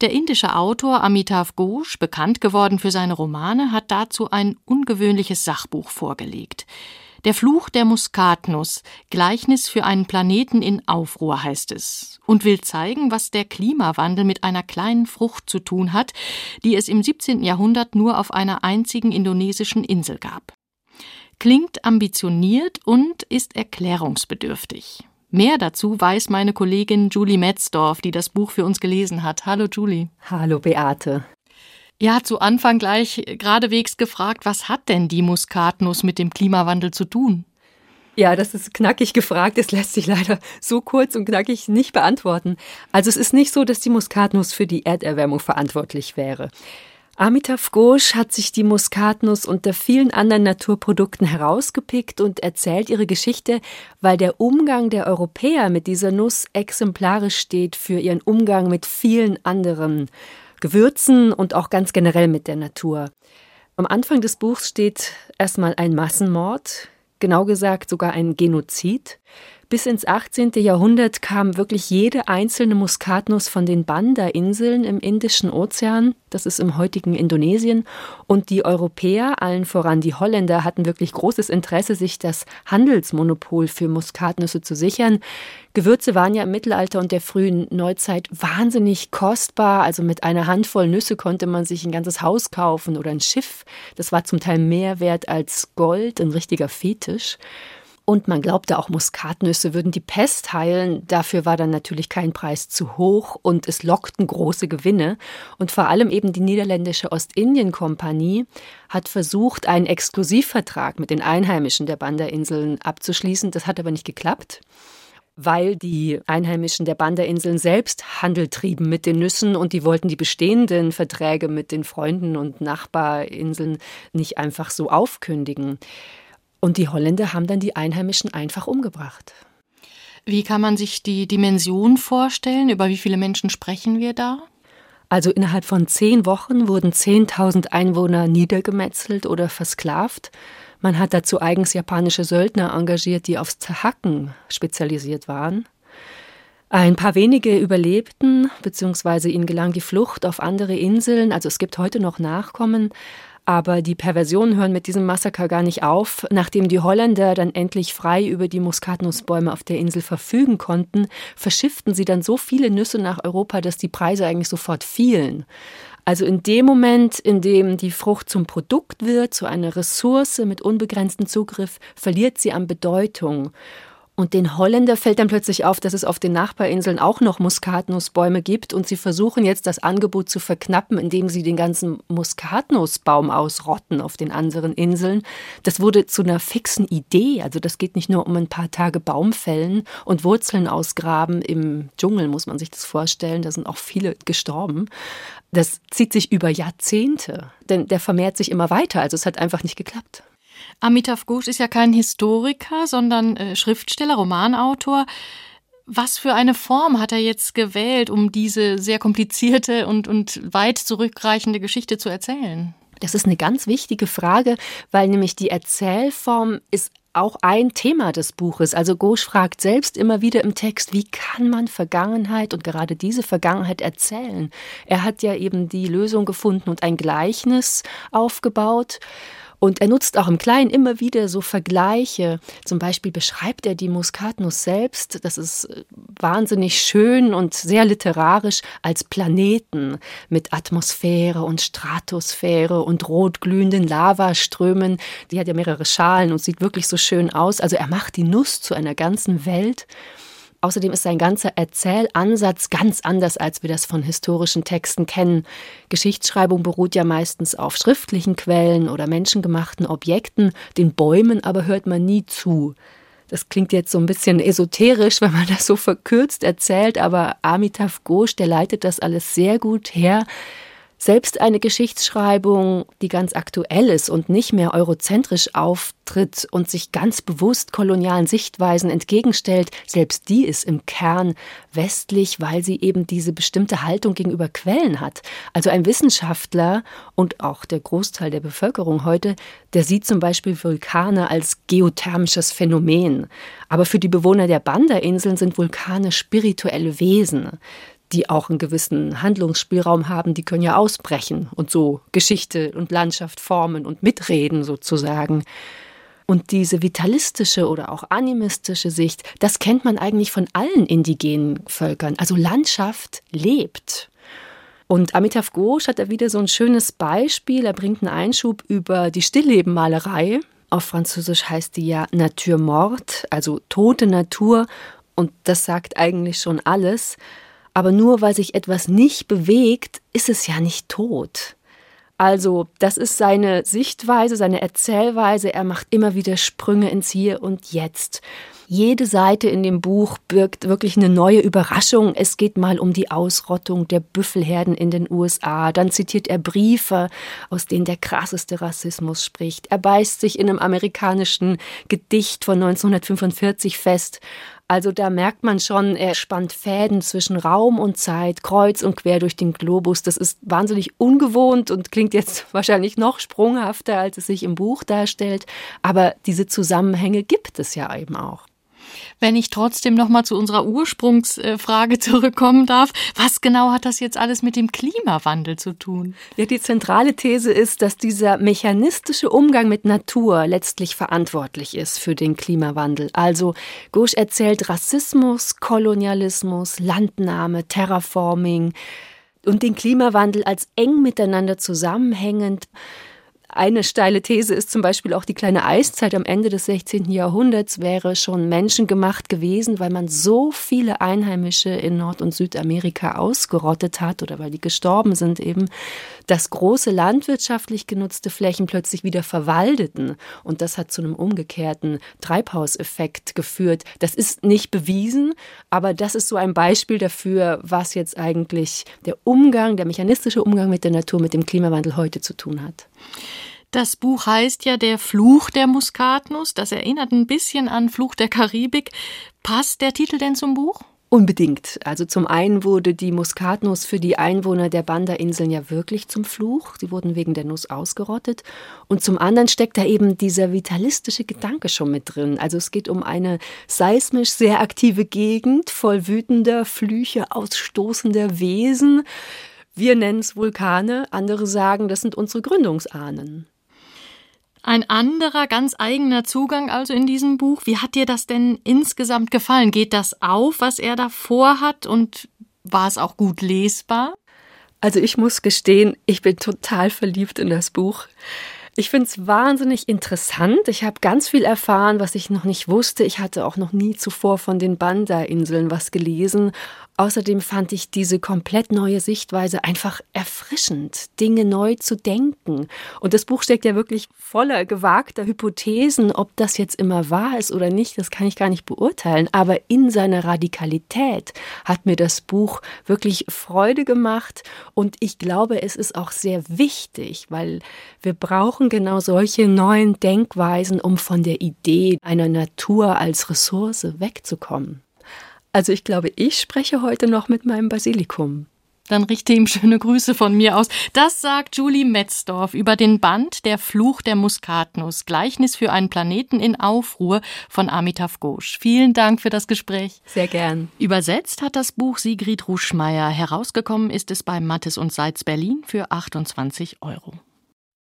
Der indische Autor Amitav Ghosh, bekannt geworden für seine Romane, hat dazu ein ungewöhnliches Sachbuch vorgelegt. Der Fluch der Muskatnuss, Gleichnis für einen Planeten in Aufruhr heißt es, und will zeigen, was der Klimawandel mit einer kleinen Frucht zu tun hat, die es im 17. Jahrhundert nur auf einer einzigen indonesischen Insel gab. Klingt ambitioniert und ist erklärungsbedürftig. Mehr dazu weiß meine Kollegin Julie Metzdorf, die das Buch für uns gelesen hat. Hallo Julie. Hallo Beate. Ja, zu Anfang gleich geradewegs gefragt, was hat denn die Muskatnuss mit dem Klimawandel zu tun? Ja, das ist knackig gefragt. Es lässt sich leider so kurz und knackig nicht beantworten. Also es ist nicht so, dass die Muskatnuss für die Erderwärmung verantwortlich wäre. Amitav Ghosh hat sich die Muskatnuss unter vielen anderen Naturprodukten herausgepickt und erzählt ihre Geschichte, weil der Umgang der Europäer mit dieser Nuss exemplarisch steht für ihren Umgang mit vielen anderen Gewürzen und auch ganz generell mit der Natur. Am Anfang des Buchs steht erstmal ein Massenmord, genau gesagt sogar ein Genozid. Bis ins 18. Jahrhundert kam wirklich jede einzelne Muskatnuss von den Banda-Inseln im Indischen Ozean, das ist im heutigen Indonesien, und die Europäer, allen voran die Holländer, hatten wirklich großes Interesse, sich das Handelsmonopol für Muskatnüsse zu sichern. Gewürze waren ja im Mittelalter und der frühen Neuzeit wahnsinnig kostbar, also mit einer Handvoll Nüsse konnte man sich ein ganzes Haus kaufen oder ein Schiff. Das war zum Teil mehr wert als Gold, ein richtiger Fetisch. Und man glaubte auch, Muskatnüsse würden die Pest heilen. Dafür war dann natürlich kein Preis zu hoch und es lockten große Gewinne. Und vor allem eben die niederländische Ostindien-Kompanie hat versucht, einen Exklusivvertrag mit den Einheimischen der Banda-Inseln abzuschließen. Das hat aber nicht geklappt weil die Einheimischen der Banda-Inseln selbst Handel trieben mit den Nüssen und die wollten die bestehenden Verträge mit den Freunden und Nachbarinseln nicht einfach so aufkündigen. Und die Holländer haben dann die Einheimischen einfach umgebracht. Wie kann man sich die Dimension vorstellen? Über wie viele Menschen sprechen wir da? Also innerhalb von zehn Wochen wurden 10.000 Einwohner niedergemetzelt oder versklavt. Man hat dazu eigens japanische Söldner engagiert, die aufs Zerhacken spezialisiert waren. Ein paar wenige überlebten, beziehungsweise ihnen gelang die Flucht auf andere Inseln. Also es gibt heute noch Nachkommen, aber die Perversionen hören mit diesem Massaker gar nicht auf. Nachdem die Holländer dann endlich frei über die Muskatnussbäume auf der Insel verfügen konnten, verschifften sie dann so viele Nüsse nach Europa, dass die Preise eigentlich sofort fielen. Also in dem Moment, in dem die Frucht zum Produkt wird, zu einer Ressource mit unbegrenztem Zugriff, verliert sie an Bedeutung. Und den Holländer fällt dann plötzlich auf, dass es auf den Nachbarinseln auch noch Muskatnussbäume gibt und sie versuchen jetzt das Angebot zu verknappen, indem sie den ganzen Muskatnussbaum ausrotten auf den anderen Inseln. Das wurde zu einer fixen Idee. Also das geht nicht nur um ein paar Tage Baumfällen und Wurzeln ausgraben im Dschungel, muss man sich das vorstellen. Da sind auch viele gestorben. Das zieht sich über Jahrzehnte, denn der vermehrt sich immer weiter. Also es hat einfach nicht geklappt. Amitav Ghosh ist ja kein Historiker, sondern äh, Schriftsteller, Romanautor. Was für eine Form hat er jetzt gewählt, um diese sehr komplizierte und, und weit zurückreichende Geschichte zu erzählen? Das ist eine ganz wichtige Frage, weil nämlich die Erzählform ist auch ein Thema des Buches. Also Ghosh fragt selbst immer wieder im Text, wie kann man Vergangenheit und gerade diese Vergangenheit erzählen? Er hat ja eben die Lösung gefunden und ein Gleichnis aufgebaut. Und er nutzt auch im Kleinen immer wieder so Vergleiche. Zum Beispiel beschreibt er die Muskatnuss selbst, das ist äh, wahnsinnig schön und sehr literarisch, als Planeten mit Atmosphäre und Stratosphäre und rotglühenden Lavaströmen. Die hat ja mehrere Schalen und sieht wirklich so schön aus. Also er macht die Nuss zu einer ganzen Welt. Außerdem ist sein ganzer Erzählansatz ganz anders, als wir das von historischen Texten kennen. Geschichtsschreibung beruht ja meistens auf schriftlichen Quellen oder menschengemachten Objekten, den Bäumen aber hört man nie zu. Das klingt jetzt so ein bisschen esoterisch, wenn man das so verkürzt erzählt, aber Amitav Ghosh, der leitet das alles sehr gut her. Selbst eine Geschichtsschreibung, die ganz aktuell ist und nicht mehr eurozentrisch auftritt und sich ganz bewusst kolonialen Sichtweisen entgegenstellt, selbst die ist im Kern westlich, weil sie eben diese bestimmte Haltung gegenüber Quellen hat. Also ein Wissenschaftler und auch der Großteil der Bevölkerung heute, der sieht zum Beispiel Vulkane als geothermisches Phänomen. Aber für die Bewohner der Banda-Inseln sind Vulkane spirituelle Wesen die auch einen gewissen Handlungsspielraum haben, die können ja ausbrechen und so Geschichte und Landschaft formen und mitreden sozusagen. Und diese vitalistische oder auch animistische Sicht, das kennt man eigentlich von allen indigenen Völkern. Also Landschaft lebt. Und Amitav Ghosh hat da wieder so ein schönes Beispiel. Er bringt einen Einschub über die Stilllebenmalerei. Auf Französisch heißt die ja Nature morte, also tote Natur. Und das sagt eigentlich schon alles. Aber nur weil sich etwas nicht bewegt, ist es ja nicht tot. Also, das ist seine Sichtweise, seine Erzählweise. Er macht immer wieder Sprünge ins Hier und Jetzt. Jede Seite in dem Buch birgt wirklich eine neue Überraschung. Es geht mal um die Ausrottung der Büffelherden in den USA. Dann zitiert er Briefe, aus denen der krasseste Rassismus spricht. Er beißt sich in einem amerikanischen Gedicht von 1945 fest. Also da merkt man schon, er spannt Fäden zwischen Raum und Zeit, kreuz und quer durch den Globus. Das ist wahnsinnig ungewohnt und klingt jetzt wahrscheinlich noch sprunghafter, als es sich im Buch darstellt. Aber diese Zusammenhänge gibt es ja eben auch. Wenn ich trotzdem noch mal zu unserer Ursprungsfrage zurückkommen darf, was genau hat das jetzt alles mit dem Klimawandel zu tun? Ja, die zentrale These ist, dass dieser mechanistische Umgang mit Natur letztlich verantwortlich ist für den Klimawandel. Also Gusch erzählt Rassismus, Kolonialismus, Landnahme, Terraforming und den Klimawandel als eng miteinander zusammenhängend eine steile These ist zum Beispiel auch die kleine Eiszeit am Ende des 16. Jahrhunderts wäre schon menschengemacht gewesen, weil man so viele Einheimische in Nord- und Südamerika ausgerottet hat oder weil die gestorben sind eben, dass große landwirtschaftlich genutzte Flächen plötzlich wieder verwaldeten. Und das hat zu einem umgekehrten Treibhauseffekt geführt. Das ist nicht bewiesen, aber das ist so ein Beispiel dafür, was jetzt eigentlich der Umgang, der mechanistische Umgang mit der Natur, mit dem Klimawandel heute zu tun hat. Das Buch heißt ja Der Fluch der Muskatnuss. Das erinnert ein bisschen an Fluch der Karibik. Passt der Titel denn zum Buch? Unbedingt. Also zum einen wurde die Muskatnuss für die Einwohner der Banda-Inseln ja wirklich zum Fluch. Sie wurden wegen der Nuss ausgerottet. Und zum anderen steckt da eben dieser vitalistische Gedanke schon mit drin. Also es geht um eine seismisch sehr aktive Gegend voll wütender, Flüche ausstoßender Wesen. Wir nennen es Vulkane, andere sagen, das sind unsere Gründungsahnen. Ein anderer, ganz eigener Zugang also in diesem Buch. Wie hat dir das denn insgesamt gefallen? Geht das auf, was er da vorhat und war es auch gut lesbar? Also ich muss gestehen, ich bin total verliebt in das Buch. Ich finde es wahnsinnig interessant. Ich habe ganz viel erfahren, was ich noch nicht wusste. Ich hatte auch noch nie zuvor von den Banda-Inseln was gelesen. Außerdem fand ich diese komplett neue Sichtweise einfach erfrischend, Dinge neu zu denken. Und das Buch steckt ja wirklich voller gewagter Hypothesen. Ob das jetzt immer wahr ist oder nicht, das kann ich gar nicht beurteilen. Aber in seiner Radikalität hat mir das Buch wirklich Freude gemacht. Und ich glaube, es ist auch sehr wichtig, weil wir brauchen genau solche neuen Denkweisen, um von der Idee einer Natur als Ressource wegzukommen. Also ich glaube, ich spreche heute noch mit meinem Basilikum. Dann richte ihm schöne Grüße von mir aus. Das sagt Julie Metzdorf über den Band Der Fluch der Muskatnuss, Gleichnis für einen Planeten in Aufruhr von Amitav Ghosh. Vielen Dank für das Gespräch. Sehr gern. Übersetzt hat das Buch Sigrid Ruschmeier. Herausgekommen ist es bei Mattes und Seitz Berlin für 28 Euro.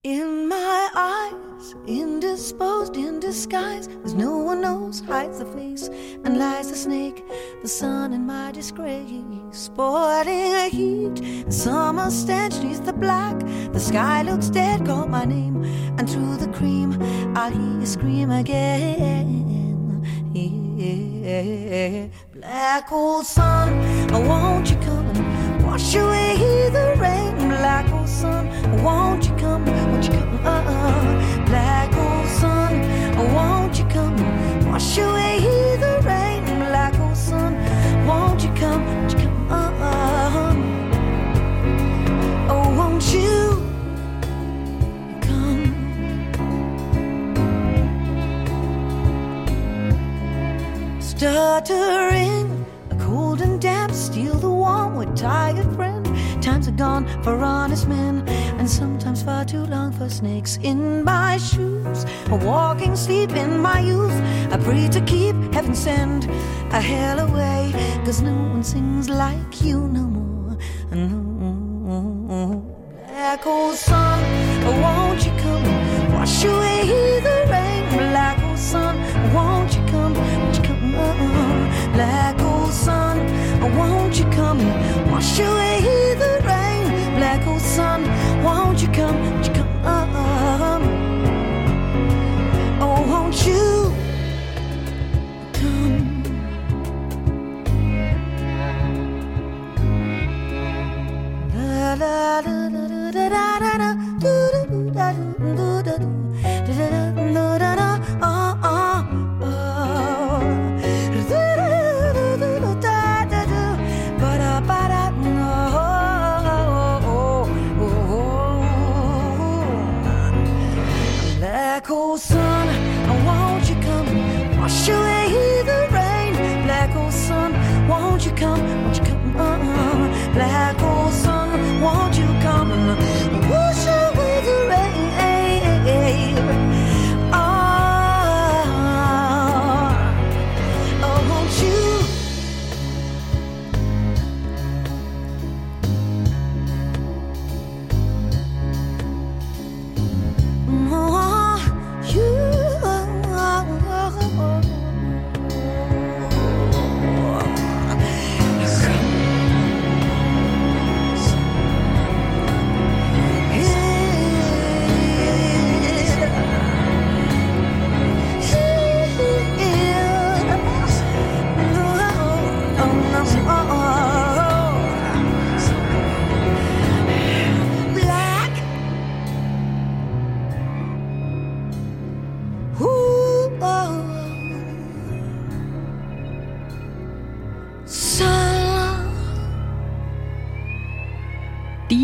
In my eyes, indisposed in disguise, as no one knows, hides the face, and lies the snake, the sun in my disgrace, sporting a heat, summer stench neath the black, the sky looks dead, call my name, and through the cream, I'll hear you scream again. Yeah. Black old sun, I won't you come wash away the rain? Black old sun, won't you come? Won't you come? Uh-uh. Black old sun, won't you come? Wash away the rain. Black old sun, won't you come? Won't you come? Uh-uh. Oh, won't you come? Stuttering, a cold damp, steal the warm with tired friend. Times are gone for honest men, and sometimes far too long for snakes in my shoes. A walking sleep in my youth. I pray to keep heaven send a hell away, cause no one sings like you no more. No. Black old sun, won't you come wash away the wash away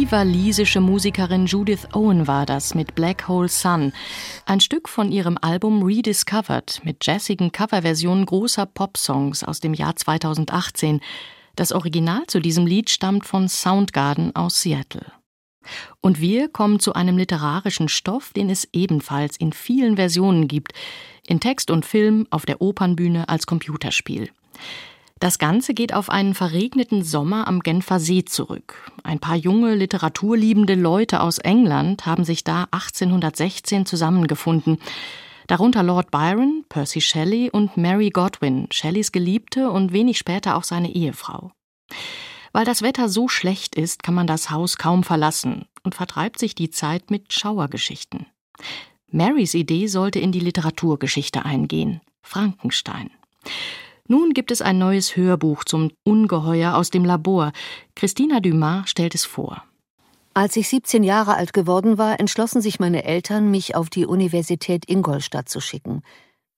Die walisische Musikerin Judith Owen war das mit Black Hole Sun, ein Stück von ihrem Album Rediscovered mit jazzigen Coverversionen großer Popsongs aus dem Jahr 2018. Das Original zu diesem Lied stammt von Soundgarden aus Seattle. Und wir kommen zu einem literarischen Stoff, den es ebenfalls in vielen Versionen gibt, in Text und Film, auf der Opernbühne als Computerspiel. Das Ganze geht auf einen verregneten Sommer am Genfer See zurück. Ein paar junge, literaturliebende Leute aus England haben sich da 1816 zusammengefunden. Darunter Lord Byron, Percy Shelley und Mary Godwin, Shelleys Geliebte und wenig später auch seine Ehefrau. Weil das Wetter so schlecht ist, kann man das Haus kaum verlassen und vertreibt sich die Zeit mit Schauergeschichten. Marys Idee sollte in die Literaturgeschichte eingehen. Frankenstein. Nun gibt es ein neues Hörbuch zum Ungeheuer aus dem Labor. Christina Dumas stellt es vor. Als ich 17 Jahre alt geworden war, entschlossen sich meine Eltern, mich auf die Universität Ingolstadt zu schicken.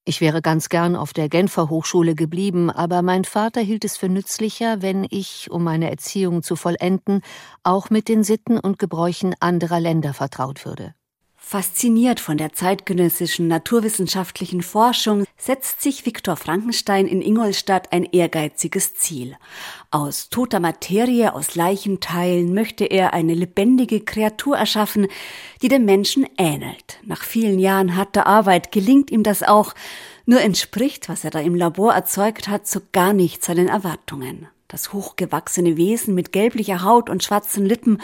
Ich wäre ganz gern auf der Genfer Hochschule geblieben, aber mein Vater hielt es für nützlicher, wenn ich, um meine Erziehung zu vollenden, auch mit den Sitten und Gebräuchen anderer Länder vertraut würde. Fasziniert von der zeitgenössischen naturwissenschaftlichen Forschung setzt sich Viktor Frankenstein in Ingolstadt ein ehrgeiziges Ziel. Aus toter Materie, aus Leichenteilen möchte er eine lebendige Kreatur erschaffen, die dem Menschen ähnelt. Nach vielen Jahren harter Arbeit gelingt ihm das auch, nur entspricht, was er da im Labor erzeugt hat, so gar nicht seinen Erwartungen. Das hochgewachsene Wesen mit gelblicher Haut und schwarzen Lippen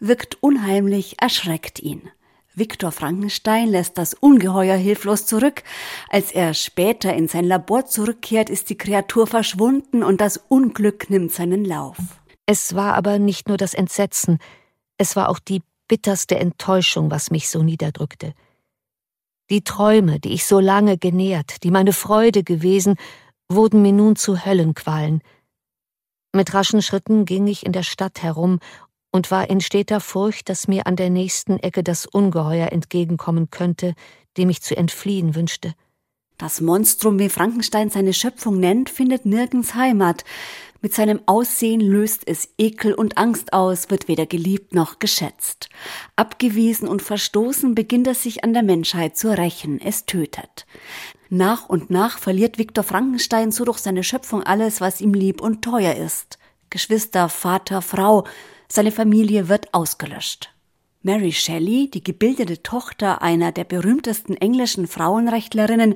wirkt unheimlich, erschreckt ihn. Viktor Frankenstein lässt das Ungeheuer hilflos zurück. Als er später in sein Labor zurückkehrt, ist die Kreatur verschwunden und das Unglück nimmt seinen Lauf. Es war aber nicht nur das Entsetzen, es war auch die bitterste Enttäuschung, was mich so niederdrückte. Die Träume, die ich so lange genährt, die meine Freude gewesen, wurden mir nun zu Höllenqualen. Mit raschen Schritten ging ich in der Stadt herum und war in steter Furcht, dass mir an der nächsten Ecke das Ungeheuer entgegenkommen könnte, dem ich zu entfliehen wünschte. Das Monstrum, wie Frankenstein seine Schöpfung nennt, findet nirgends Heimat. Mit seinem Aussehen löst es Ekel und Angst aus, wird weder geliebt noch geschätzt. Abgewiesen und verstoßen beginnt es sich an der Menschheit zu rächen, es tötet. Nach und nach verliert Viktor Frankenstein so durch seine Schöpfung alles, was ihm lieb und teuer ist. Geschwister, Vater, Frau, seine Familie wird ausgelöscht. Mary Shelley, die gebildete Tochter einer der berühmtesten englischen Frauenrechtlerinnen,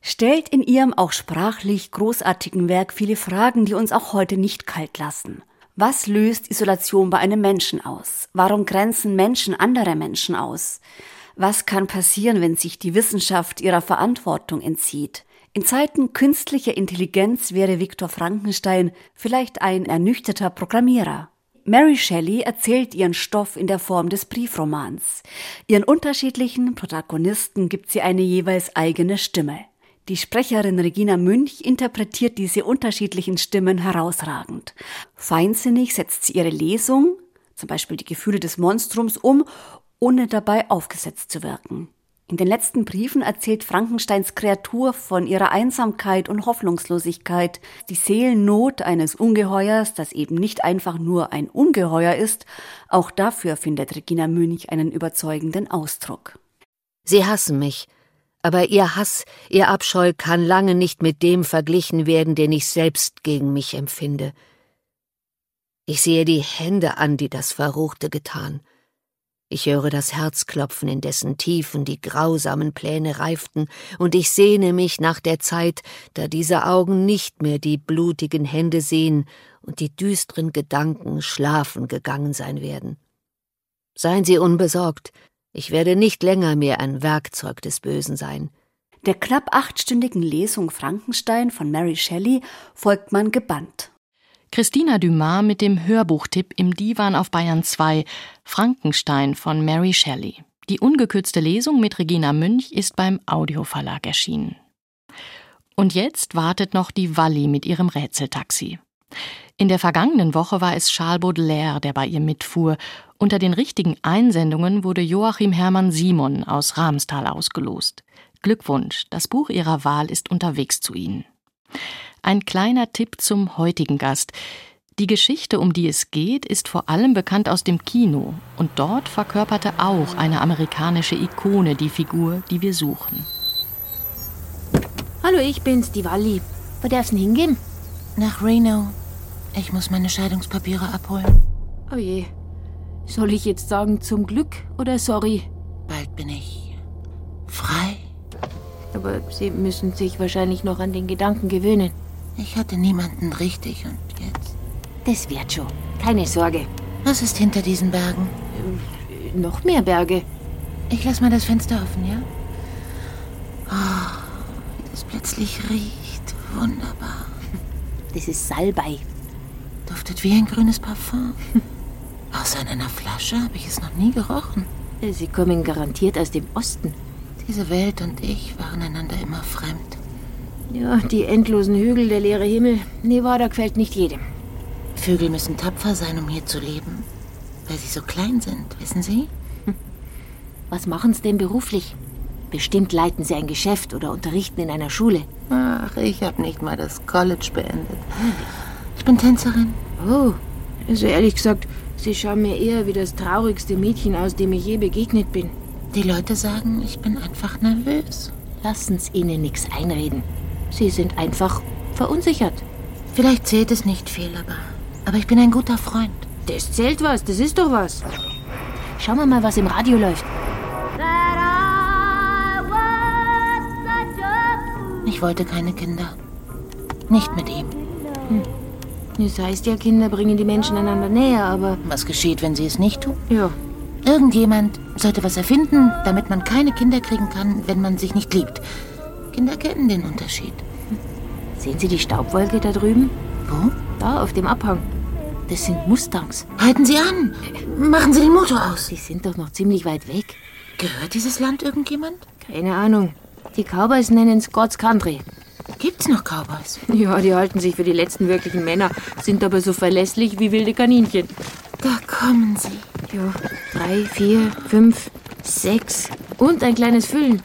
stellt in ihrem auch sprachlich großartigen Werk viele Fragen, die uns auch heute nicht kalt lassen. Was löst Isolation bei einem Menschen aus? Warum grenzen Menschen andere Menschen aus? Was kann passieren, wenn sich die Wissenschaft ihrer Verantwortung entzieht? In Zeiten künstlicher Intelligenz wäre Viktor Frankenstein vielleicht ein ernüchterter Programmierer. Mary Shelley erzählt ihren Stoff in der Form des Briefromans. Ihren unterschiedlichen Protagonisten gibt sie eine jeweils eigene Stimme. Die Sprecherin Regina Münch interpretiert diese unterschiedlichen Stimmen herausragend. Feinsinnig setzt sie ihre Lesung, zum Beispiel die Gefühle des Monstrums, um, ohne dabei aufgesetzt zu wirken. In den letzten Briefen erzählt Frankensteins Kreatur von ihrer Einsamkeit und Hoffnungslosigkeit, die Seelennot eines Ungeheuers, das eben nicht einfach nur ein Ungeheuer ist, auch dafür findet Regina Münch einen überzeugenden Ausdruck. Sie hassen mich, aber ihr Hass, ihr Abscheu kann lange nicht mit dem verglichen werden, den ich selbst gegen mich empfinde. Ich sehe die Hände an, die das Verruchte getan. Ich höre das Herzklopfen, in dessen Tiefen die grausamen Pläne reiften, und ich sehne mich nach der Zeit, da diese Augen nicht mehr die blutigen Hände sehen und die düsteren Gedanken schlafen gegangen sein werden. Seien Sie unbesorgt, ich werde nicht länger mehr ein Werkzeug des Bösen sein. Der knapp achtstündigen Lesung Frankenstein von Mary Shelley folgt man gebannt. Christina Dumas mit dem Hörbuchtipp im Divan auf Bayern 2 Frankenstein von Mary Shelley. Die ungekürzte Lesung mit Regina Münch ist beim Audioverlag erschienen. Und jetzt wartet noch die Walli mit ihrem Rätseltaxi. In der vergangenen Woche war es Charles Baudelaire, der bei ihr mitfuhr. Unter den richtigen Einsendungen wurde Joachim Hermann Simon aus Ramstal ausgelost. Glückwunsch, das Buch Ihrer Wahl ist unterwegs zu Ihnen. Ein kleiner Tipp zum heutigen Gast. Die Geschichte, um die es geht, ist vor allem bekannt aus dem Kino. Und dort verkörperte auch eine amerikanische Ikone die Figur, die wir suchen. Hallo, ich bin's, die Walli. Wo darf's denn hingehen? Nach Reno. Ich muss meine Scheidungspapiere abholen. Oh je. Soll ich jetzt sagen zum Glück oder sorry? Bald bin ich frei. Aber Sie müssen sich wahrscheinlich noch an den Gedanken gewöhnen. Ich hatte niemanden richtig und jetzt. Das wird schon. Keine Sorge. Was ist hinter diesen Bergen? Äh, noch mehr Berge. Ich lasse mal das Fenster offen, ja? Oh, wie das plötzlich riecht. Wunderbar. Das ist Salbei. Duftet wie ein grünes Parfum. Außer in einer Flasche habe ich es noch nie gerochen. Sie kommen garantiert aus dem Osten. Diese Welt und ich waren einander immer fremd. Ja, die endlosen Hügel, der leere Himmel. Nevada gefällt nicht jedem. Vögel müssen tapfer sein, um hier zu leben. Weil sie so klein sind, wissen Sie? Hm. Was machen Sie denn beruflich? Bestimmt leiten Sie ein Geschäft oder unterrichten in einer Schule. Ach, ich habe nicht mal das College beendet. Ich bin Tänzerin. Oh, also ehrlich gesagt, Sie schauen mir eher wie das traurigste Mädchen aus, dem ich je begegnet bin. Die Leute sagen, ich bin einfach nervös. Lassen Sie ihnen nichts einreden. Sie sind einfach verunsichert. Vielleicht zählt es nicht viel, aber, aber ich bin ein guter Freund. Das zählt was, das ist doch was. Schauen wir mal, was im Radio läuft. Ich wollte keine Kinder. Nicht mit ihm. Hm. Das heißt ja, Kinder bringen die Menschen einander näher, aber. Was geschieht, wenn sie es nicht tun? Ja, Irgendjemand sollte was erfinden, damit man keine Kinder kriegen kann, wenn man sich nicht liebt. Kinder kennen den Unterschied. Sehen Sie die Staubwolke da drüben? Wo? Da, auf dem Abhang. Das sind Mustangs. Halten Sie an! Machen Sie den Motor aus! Sie sind doch noch ziemlich weit weg. Gehört dieses Land irgendjemand? Keine Ahnung. Die Cowboys nennen es God's Country. Gibt's noch Cowboys? Ja, die halten sich für die letzten wirklichen Männer, sind aber so verlässlich wie wilde Kaninchen. Da kommen sie. Ja, drei, vier, fünf, sechs und ein kleines Füllen.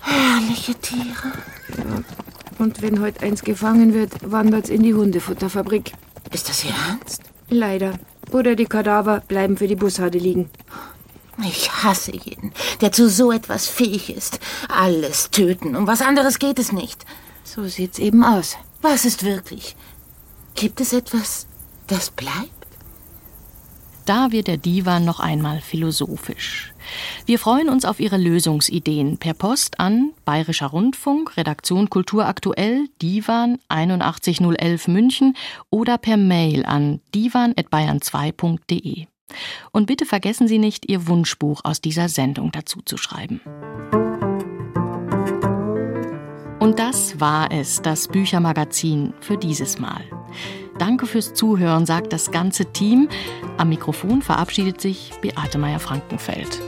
Herrliche Tiere. Ja. Und wenn heute eins gefangen wird, wandert's in die Hundefutterfabrik. Ist das Ihr Ernst? Leider. Oder die Kadaver bleiben für die Bussarde liegen. Ich hasse jeden, der zu so etwas fähig ist. Alles töten. Um was anderes geht es nicht. So sieht's eben aus. Was ist wirklich? Gibt es etwas, das bleibt? Da wird der Divan noch einmal philosophisch. Wir freuen uns auf Ihre Lösungsideen per Post an Bayerischer Rundfunk, Redaktion Kultur aktuell, Divan 81011 München oder per Mail an divan.bayern2.de. Und bitte vergessen Sie nicht, Ihr Wunschbuch aus dieser Sendung dazu zu schreiben. Und das war es, das Büchermagazin für dieses Mal. Danke fürs Zuhören, sagt das ganze Team. Am Mikrofon verabschiedet sich Beate Meyer-Frankenfeld.